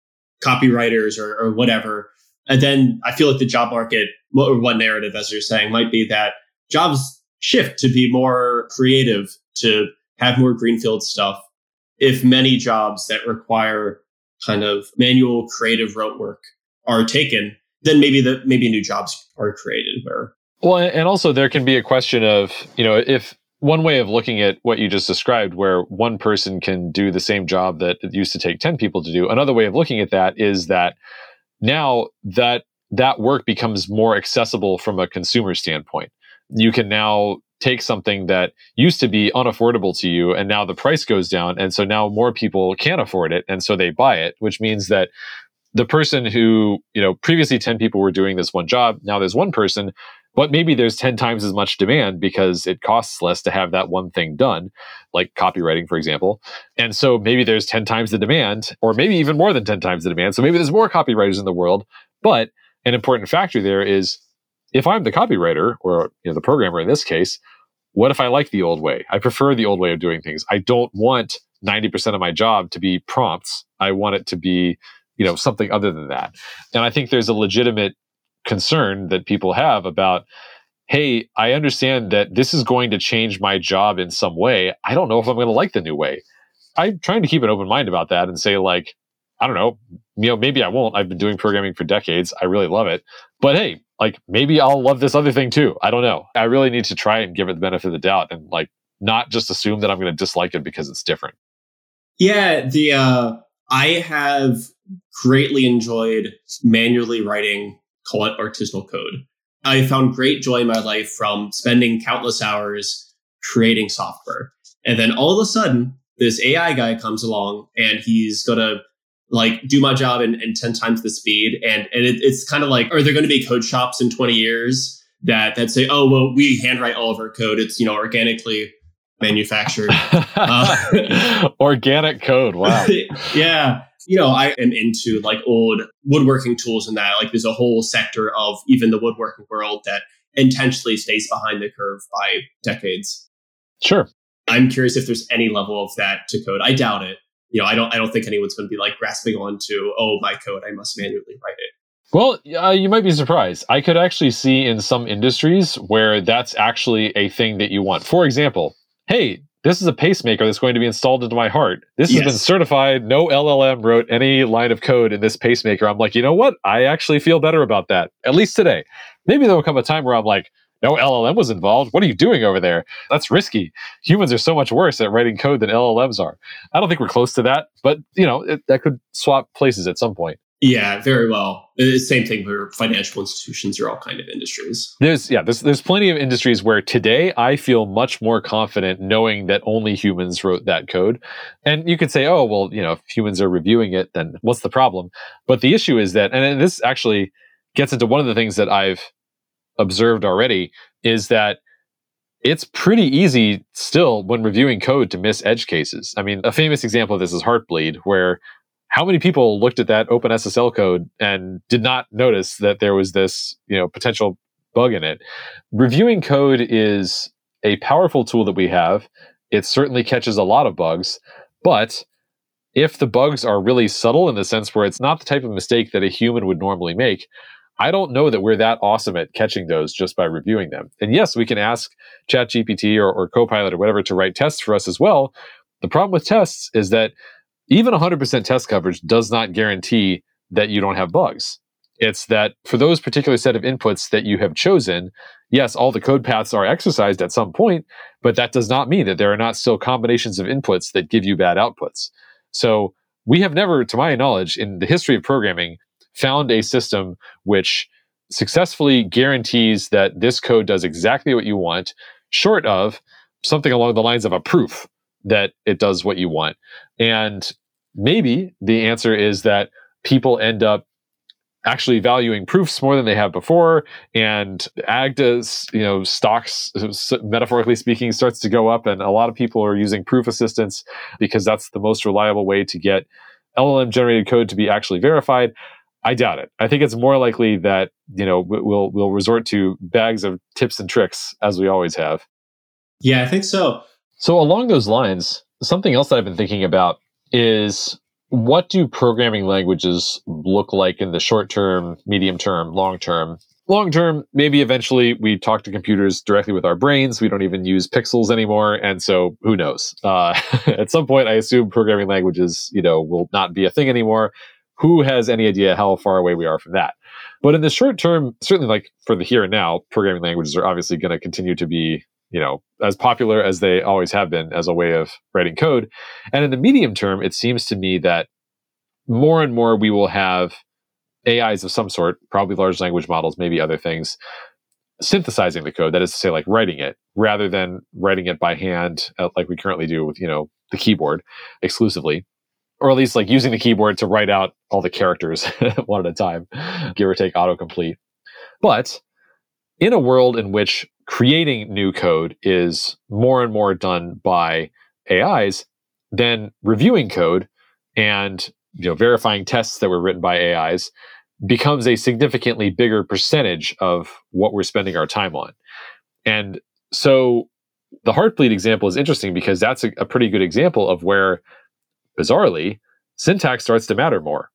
copywriters or, or whatever. And then I feel like the job market, one narrative, as you're saying, might be that jobs shift to be more creative, to have more greenfield stuff. If many jobs that require kind of manual creative rote work are taken, then maybe the maybe new jobs are created where well and also there can be a question of you know if one way of looking at what you just described, where one person can do the same job that it used to take 10 people to do, another way of looking at that is that now that that work becomes more accessible from a consumer standpoint. You can now take something that used to be unaffordable to you and now the price goes down. And so now more people can afford it. And so they buy it, which means that the person who, you know, previously 10 people were doing this one job, now there's one person but maybe there's 10 times as much demand because it costs less to have that one thing done, like copywriting, for example. And so maybe there's 10 times the demand, or maybe even more than 10 times the demand. So maybe there's more copywriters in the world. But an important factor there is if I'm the copywriter or you know, the programmer in this case, what if I like the old way? I prefer the old way of doing things. I don't want 90% of my job to be prompts. I want it to be, you know, something other than that. And I think there's a legitimate concern that people have about hey i understand that this is going to change my job in some way. I don't know if i'm going to like the new way. I'm trying to keep an open mind about that and say like i don't know you know maybe i won't. I've been doing programming for decades. I really love it. But hey like maybe i'll love this other thing too. I don't know. I really need to try and give it the benefit of the doubt and like not just assume that i'm going to dislike it because it's different. Yeah the uh i have greatly enjoyed manually writing call it artisanal code. I found great joy in my life from spending countless hours creating software. And then all of a sudden, this AI guy comes along and he's going to like do my job in, in 10 times the speed. And, and it, it's kind of like, are there going to be code shops in 20 years that, that say, oh, well, we handwrite all of our code. It's, you know, organically manufactured. uh, Organic code. Wow. yeah. You know, I am into like old woodworking tools and that. Like there's a whole sector of even the woodworking world that intentionally stays behind the curve by decades. Sure. I'm curious if there's any level of that to code. I doubt it. You know, I don't I don't think anyone's going to be like grasping onto, oh, my code, I must manually write it. Well, uh, you might be surprised. I could actually see in some industries where that's actually a thing that you want. For example, hey, this is a pacemaker that's going to be installed into my heart. This yes. has been certified. No LLM wrote any line of code in this pacemaker. I'm like, you know what? I actually feel better about that, at least today. Maybe there will come a time where I'm like, no LLM was involved. What are you doing over there? That's risky. Humans are so much worse at writing code than LLMs are. I don't think we're close to that, but you know, it, that could swap places at some point. Yeah, very well. The same thing for financial institutions or all kind of industries. There's yeah, there's there's plenty of industries where today I feel much more confident knowing that only humans wrote that code. And you could say, oh well, you know, if humans are reviewing it, then what's the problem? But the issue is that, and this actually gets into one of the things that I've observed already, is that it's pretty easy still when reviewing code to miss edge cases. I mean, a famous example of this is Heartbleed, where how many people looked at that OpenSSL code and did not notice that there was this, you know, potential bug in it? Reviewing code is a powerful tool that we have. It certainly catches a lot of bugs, but if the bugs are really subtle in the sense where it's not the type of mistake that a human would normally make, I don't know that we're that awesome at catching those just by reviewing them. And yes, we can ask ChatGPT or, or Copilot or whatever to write tests for us as well. The problem with tests is that even 100% test coverage does not guarantee that you don't have bugs. It's that for those particular set of inputs that you have chosen, yes, all the code paths are exercised at some point, but that does not mean that there are not still combinations of inputs that give you bad outputs. So we have never, to my knowledge, in the history of programming, found a system which successfully guarantees that this code does exactly what you want, short of something along the lines of a proof that it does what you want. And maybe the answer is that people end up actually valuing proofs more than they have before and Agda's you know stocks metaphorically speaking starts to go up and a lot of people are using proof assistants because that's the most reliable way to get llm generated code to be actually verified. I doubt it. I think it's more likely that you know we'll we'll resort to bags of tips and tricks as we always have. Yeah i think so. So, along those lines, something else that I've been thinking about is what do programming languages look like in the short term, medium term, long term? Long term, maybe eventually we talk to computers directly with our brains. We don't even use pixels anymore, and so who knows? Uh, at some point, I assume programming languages, you know, will not be a thing anymore. Who has any idea how far away we are from that? But in the short term, certainly like for the here and now, programming languages are obviously going to continue to be you know, as popular as they always have been as a way of writing code. And in the medium term, it seems to me that more and more we will have AIs of some sort, probably large language models, maybe other things, synthesizing the code. That is to say, like writing it rather than writing it by hand, uh, like we currently do with, you know, the keyboard exclusively. Or at least like using the keyboard to write out all the characters one at a time, give or take autocomplete. But in a world in which creating new code is more and more done by AIs, then reviewing code and you know verifying tests that were written by AIs becomes a significantly bigger percentage of what we're spending our time on. And so the Heartbleed example is interesting because that's a, a pretty good example of where bizarrely syntax starts to matter more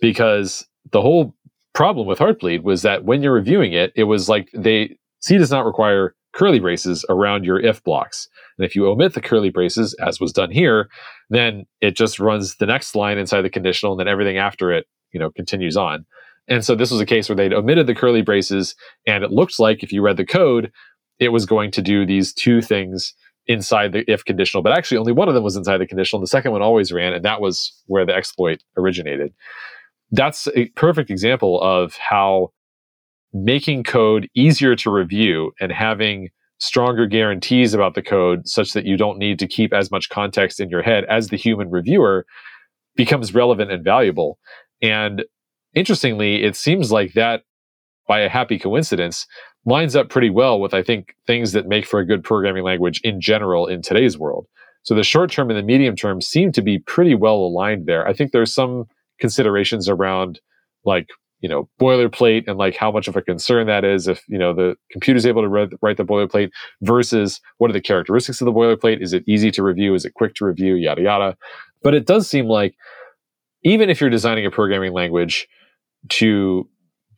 because the whole problem with Heartbleed was that when you're reviewing it, it was like they C does not require curly braces around your if blocks. And if you omit the curly braces, as was done here, then it just runs the next line inside the conditional, and then everything after it, you know, continues on. And so this was a case where they'd omitted the curly braces, and it looked like if you read the code, it was going to do these two things inside the if conditional, but actually only one of them was inside the conditional, and the second one always ran, and that was where the exploit originated that's a perfect example of how making code easier to review and having stronger guarantees about the code such that you don't need to keep as much context in your head as the human reviewer becomes relevant and valuable. And interestingly, it seems like that by a happy coincidence, lines up pretty well with, I think, things that make for a good programming language in general in today's world. So the short term and the medium term seem to be pretty well aligned there. I think there's some considerations around like you know boilerplate and like how much of a concern that is if you know the computer's able to write the boilerplate versus what are the characteristics of the boilerplate? Is it easy to review? Is it quick to review? Yada yada. But it does seem like even if you're designing a programming language to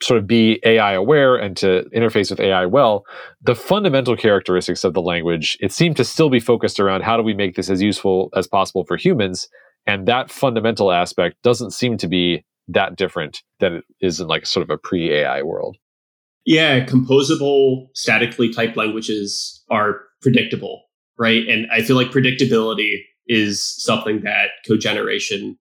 sort of be AI aware and to interface with AI well, the fundamental characteristics of the language, it seemed to still be focused around how do we make this as useful as possible for humans. And that fundamental aspect doesn't seem to be that different than it is in like sort of a pre AI world. Yeah, composable, statically typed languages are predictable, right? And I feel like predictability is something that code generation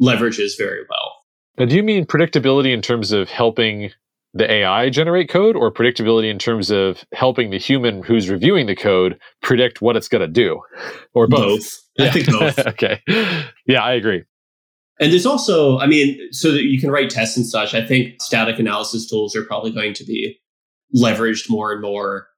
leverages very well. Now, do you mean predictability in terms of helping the AI generate code or predictability in terms of helping the human who's reviewing the code predict what it's going to do? Or both? both. I think both. okay. Yeah, I agree. And there's also, I mean, so that you can write tests and such, I think static analysis tools are probably going to be leveraged more and more,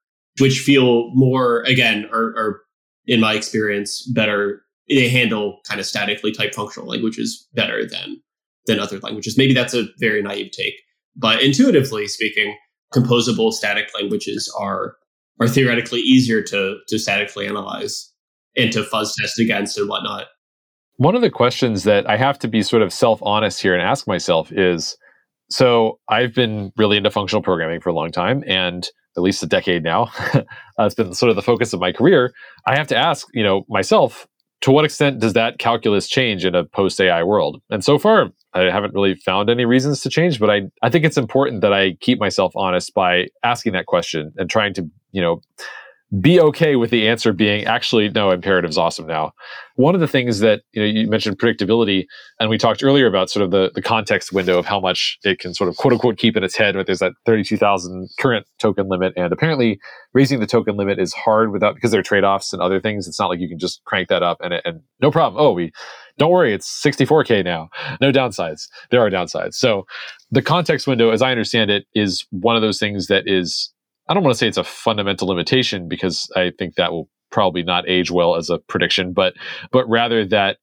which feel more, again, are, are in my experience, better. They handle kind of statically typed functional languages better than than other languages. Maybe that's a very naive take, but intuitively speaking, composable static languages are are theoretically easier to to statically analyze and to fuzz test against and whatnot. One of the questions that I have to be sort of self honest here and ask myself is so I've been really into functional programming for a long time and at least a decade now. it's been sort of the focus of my career. I have to ask, you know, myself, to what extent does that calculus change in a post AI world? And so far, I haven't really found any reasons to change, but I, I think it's important that I keep myself honest by asking that question and trying to, you know, be okay with the answer being actually no imperative's awesome now. One of the things that you know you mentioned predictability and we talked earlier about sort of the, the context window of how much it can sort of quote unquote keep in its head but there's that 32000 current token limit and apparently raising the token limit is hard without because there are trade-offs and other things. It's not like you can just crank that up and, and no problem. Oh we don't worry it's 64k now. No downsides. There are downsides. So the context window as i understand it is one of those things that is I don't want to say it's a fundamental limitation because I think that will probably not age well as a prediction, but but rather that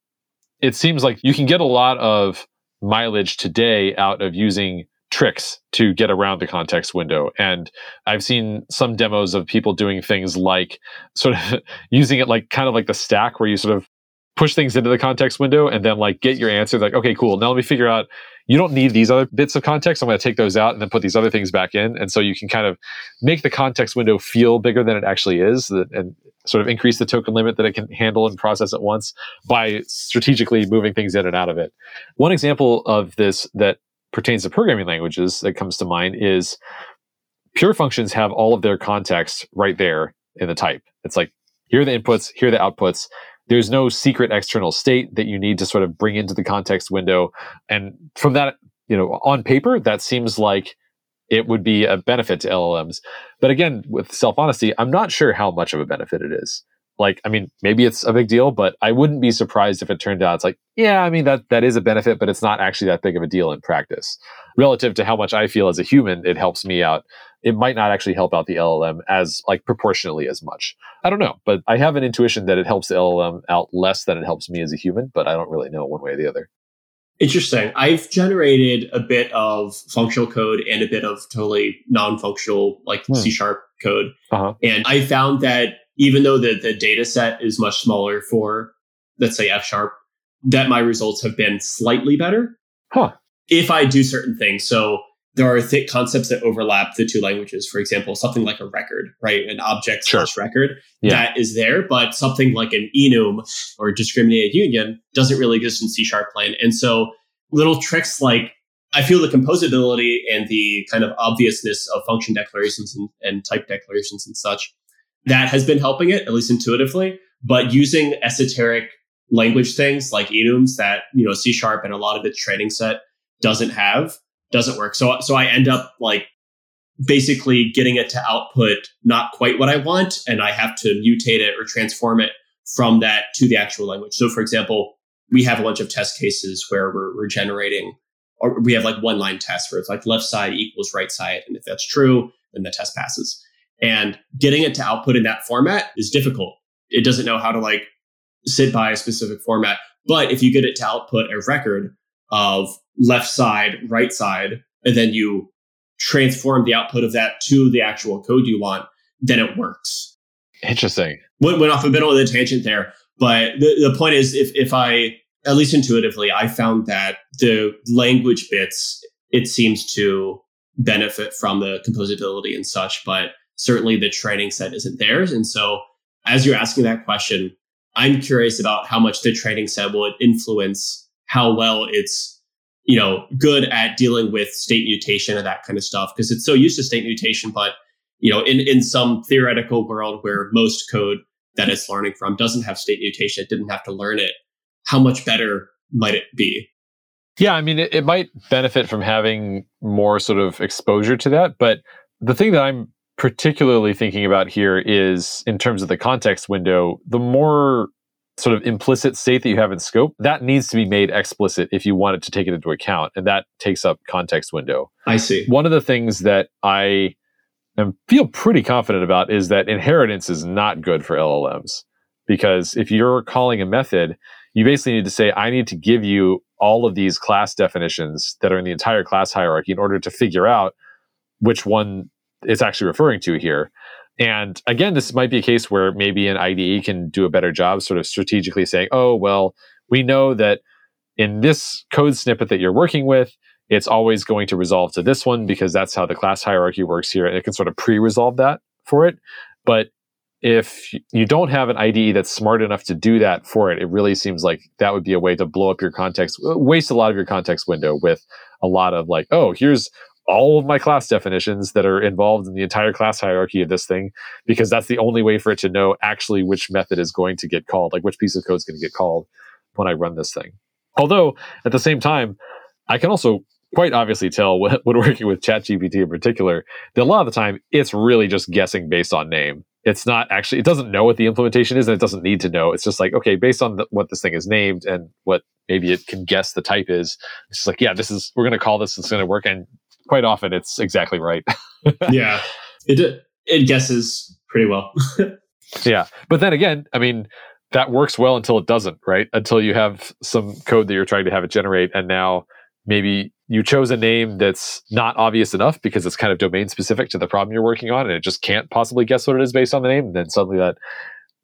it seems like you can get a lot of mileage today out of using tricks to get around the context window. And I've seen some demos of people doing things like sort of using it like kind of like the stack where you sort of push things into the context window and then like get your answer like okay cool now let me figure out you don't need these other bits of context. I'm going to take those out and then put these other things back in. And so you can kind of make the context window feel bigger than it actually is and sort of increase the token limit that it can handle and process at once by strategically moving things in and out of it. One example of this that pertains to programming languages that comes to mind is pure functions have all of their context right there in the type. It's like, here are the inputs, here are the outputs there's no secret external state that you need to sort of bring into the context window. And from that, you know, on paper, that seems like it would be a benefit to LLMs. But again, with self honesty, I'm not sure how much of a benefit it is. Like, I mean, maybe it's a big deal, but I wouldn't be surprised if it turned out it's like, yeah, I mean, that, that is a benefit, but it's not actually that big of a deal in practice. Relative to how much I feel as a human, it helps me out it might not actually help out the LLM as like proportionally as much. I don't know, but I have an intuition that it helps the LLM out less than it helps me as a human, but I don't really know one way or the other. Interesting. I've generated a bit of functional code and a bit of totally non-functional, like hmm. C sharp code. Uh-huh. And I found that even though the, the data set is much smaller for, let's say, F sharp, that my results have been slightly better. Huh. If I do certain things. So there are thick concepts that overlap the two languages. For example, something like a record, right? An object sure. slash record yeah. that is there, but something like an enum or discriminated union doesn't really exist in C sharp plain. And so little tricks like I feel the composability and the kind of obviousness of function declarations and, and type declarations and such that has been helping it, at least intuitively. But using esoteric language things like enums that, you know, C sharp and a lot of its training set doesn't have doesn't work. So so I end up like basically getting it to output not quite what I want, and I have to mutate it or transform it from that to the actual language. So for example, we have a bunch of test cases where we're, we're generating or we have like one line tests where it's like left side equals right side. And if that's true, then the test passes. And getting it to output in that format is difficult. It doesn't know how to like sit by a specific format. But if you get it to output a record of left side, right side, and then you transform the output of that to the actual code you want, then it works. Interesting. Went, went off a bit of a tangent there. But the, the point is, if, if I, at least intuitively, I found that the language bits, it seems to benefit from the composability and such, but certainly the training set isn't theirs. And so as you're asking that question, I'm curious about how much the training set will influence how well it's you know good at dealing with state mutation and that kind of stuff because it's so used to state mutation but you know in in some theoretical world where most code that it's learning from doesn't have state mutation it didn't have to learn it how much better might it be? Yeah i mean it, it might benefit from having more sort of exposure to that but the thing that i'm particularly thinking about here is in terms of the context window, the more sort of implicit state that you have in scope, that needs to be made explicit if you want it to take it into account. And that takes up context window. I see. One of the things that I am, feel pretty confident about is that inheritance is not good for LLMs. Because if you're calling a method, you basically need to say, I need to give you all of these class definitions that are in the entire class hierarchy in order to figure out which one it's actually referring to here. And again, this might be a case where maybe an IDE can do a better job sort of strategically saying, oh, well, we know that in this code snippet that you're working with, it's always going to resolve to this one because that's how the class hierarchy works here. And it can sort of pre resolve that for it. But if you don't have an IDE that's smart enough to do that for it, it really seems like that would be a way to blow up your context, waste a lot of your context window with a lot of like, oh, here's all of my class definitions that are involved in the entire class hierarchy of this thing because that's the only way for it to know actually which method is going to get called, like which piece of code is going to get called when I run this thing. Although at the same time, I can also quite obviously tell when, working with ChatGPT in particular that a lot of the time it's really just guessing based on name. It's not actually, it doesn't know what the implementation is and it doesn't need to know. It's just like, okay, based on the, what this thing is named and what maybe it can guess the type is, it's just like, yeah, this is, we're going to call this, it's going to work. And quite often it's exactly right. yeah, it it guesses pretty well. yeah, but then again, I mean, that works well until it doesn't, right? Until you have some code that you're trying to have it generate, and now maybe you chose a name that's not obvious enough because it's kind of domain specific to the problem you're working on, and it just can't possibly guess what it is based on the name. And then suddenly that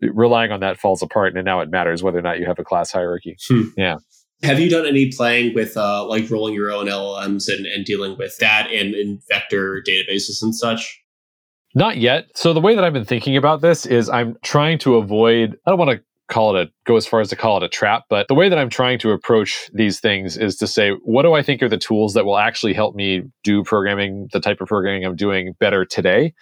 relying on that falls apart, and now it matters whether or not you have a class hierarchy. Hmm. Yeah. Have you done any playing with uh, like rolling your own LLMs and, and dealing with that and, in vector databases and such? Not yet. So the way that I've been thinking about this is I'm trying to avoid, I don't want to call it a go as far as to call it a trap but the way that i'm trying to approach these things is to say what do i think are the tools that will actually help me do programming the type of programming i'm doing better today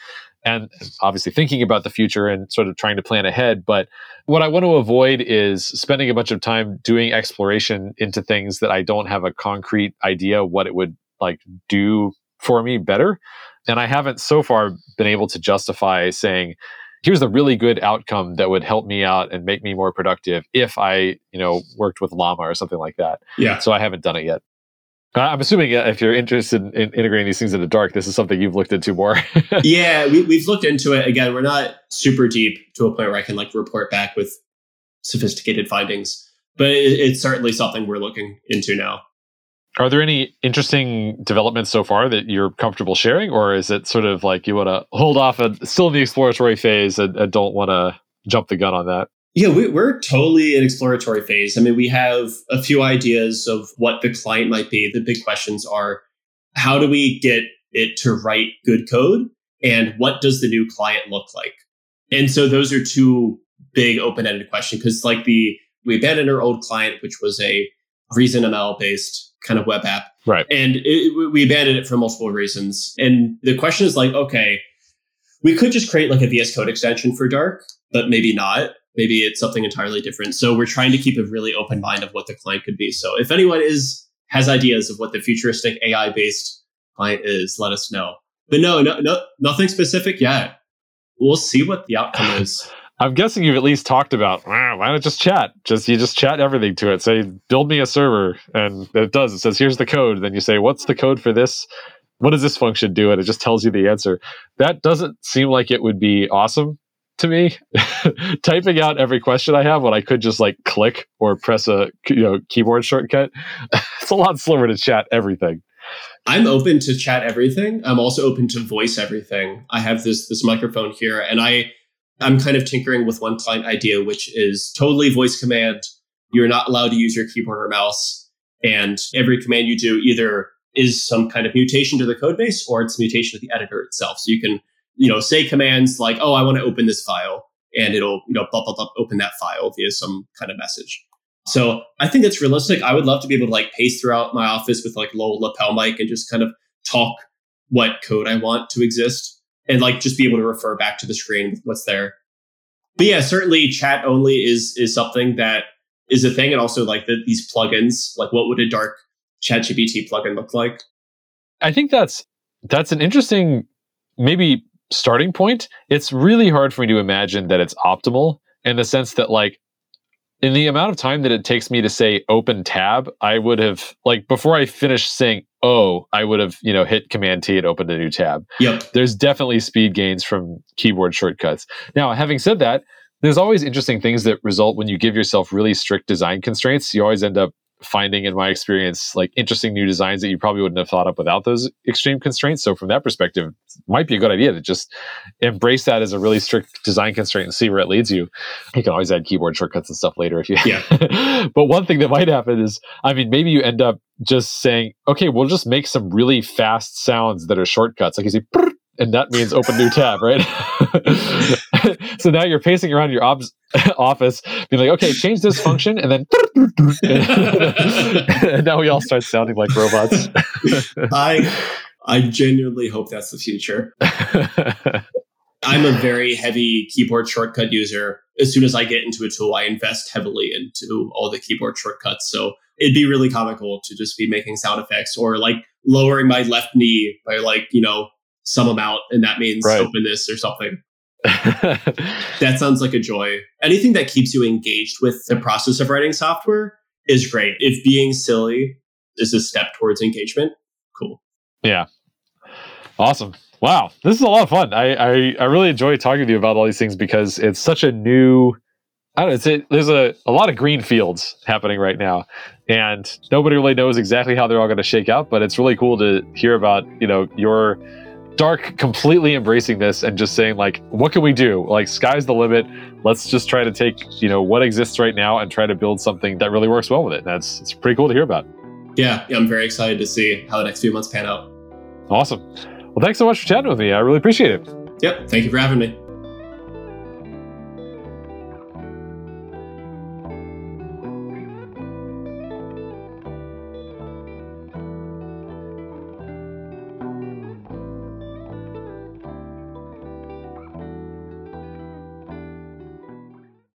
and obviously thinking about the future and sort of trying to plan ahead. But what I want to avoid is spending a bunch of time doing exploration into things that I don't have a concrete idea what it would like do for me better. And I haven't so far been able to justify saying, here's the really good outcome that would help me out and make me more productive if I, you know, worked with Llama or something like that. Yeah. So I haven't done it yet. I'm assuming uh, if you're interested in integrating these things into Dark, this is something you've looked into more. yeah, we, we've looked into it. Again, we're not super deep to a point where I can like report back with sophisticated findings, but it, it's certainly something we're looking into now. Are there any interesting developments so far that you're comfortable sharing, or is it sort of like you want to hold off and still in the exploratory phase and, and don't want to jump the gun on that? Yeah, we, are totally in exploratory phase. I mean, we have a few ideas of what the client might be. The big questions are how do we get it to write good code? And what does the new client look like? And so those are two big open ended questions because, like, the we abandoned our old client, which was a Reason ML based kind of web app. Right. And it, we abandoned it for multiple reasons. And the question is like, okay, we could just create like a VS Code extension for Dark, but maybe not maybe it's something entirely different. So we're trying to keep a really open mind of what the client could be. So if anyone is has ideas of what the futuristic AI based client is, let us know. But no, no, no, nothing specific yet. We'll see what the outcome is. I'm guessing you've at least talked about why not just chat? Just you just chat everything to it. Say build me a server, and it does. It says here's the code. Then you say what's the code for this? What does this function do? And it just tells you the answer. That doesn't seem like it would be awesome to me. Typing out every question I have when I could just like click or press a you know keyboard shortcut. it's a lot slower to chat everything. I'm open to chat everything. I'm also open to voice everything. I have this this microphone here, and I I'm kind of tinkering with one client idea, which is totally voice command. You're not allowed to use your keyboard or mouse. And every command you do either is some kind of mutation to the code base or it's mutation to the editor itself. So you can, you know, say commands like, oh, I want to open this file and it'll, you know, blah, blah, blah, open that file via some kind of message. So I think that's realistic. I would love to be able to like pace throughout my office with like low lapel mic and just kind of talk what code I want to exist and like just be able to refer back to the screen with what's there. But yeah, certainly chat only is is something that is a thing, and also like the, these plugins. Like, what would a dark chat ChatGPT plugin look like? I think that's that's an interesting maybe starting point. It's really hard for me to imagine that it's optimal in the sense that like in the amount of time that it takes me to say open tab, I would have like before I finish saying oh, I would have, you know, hit Command T and opened a new tab. Yep. There's definitely speed gains from keyboard shortcuts. Now, having said that, there's always interesting things that result when you give yourself really strict design constraints. You always end up finding in my experience like interesting new designs that you probably wouldn't have thought up without those extreme constraints. So from that perspective might be a good idea to just embrace that as a really strict design constraint and see where it leads you. You can always add keyboard shortcuts and stuff later if you yeah. But one thing that might happen is i mean maybe you end up just saying okay we'll just make some really fast sounds that are shortcuts. Like you see and that means open new tab, right? so now you're pacing around your obs- office, being like, okay, change this function, and then and now we all start sounding like robots. I I genuinely hope that's the future. I'm a very heavy keyboard shortcut user. As soon as I get into a tool, I invest heavily into all the keyboard shortcuts. So it'd be really comical to just be making sound effects or like lowering my left knee by like, you know, some amount and that means right. open this or something. that sounds like a joy. Anything that keeps you engaged with the process of writing software is great. If being silly is a step towards engagement, cool. Yeah. Awesome. Wow. This is a lot of fun. I, I, I really enjoy talking to you about all these things because it's such a new I don't know, it's a, there's a, a lot of green fields happening right now and nobody really knows exactly how they're all going to shake out, but it's really cool to hear about, you know, your Dark completely embracing this and just saying like, what can we do? Like, sky's the limit. Let's just try to take you know what exists right now and try to build something that really works well with it. And that's it's pretty cool to hear about. Yeah, yeah, I'm very excited to see how the next few months pan out. Awesome. Well, thanks so much for chatting with me. I really appreciate it. Yep. Thank you for having me.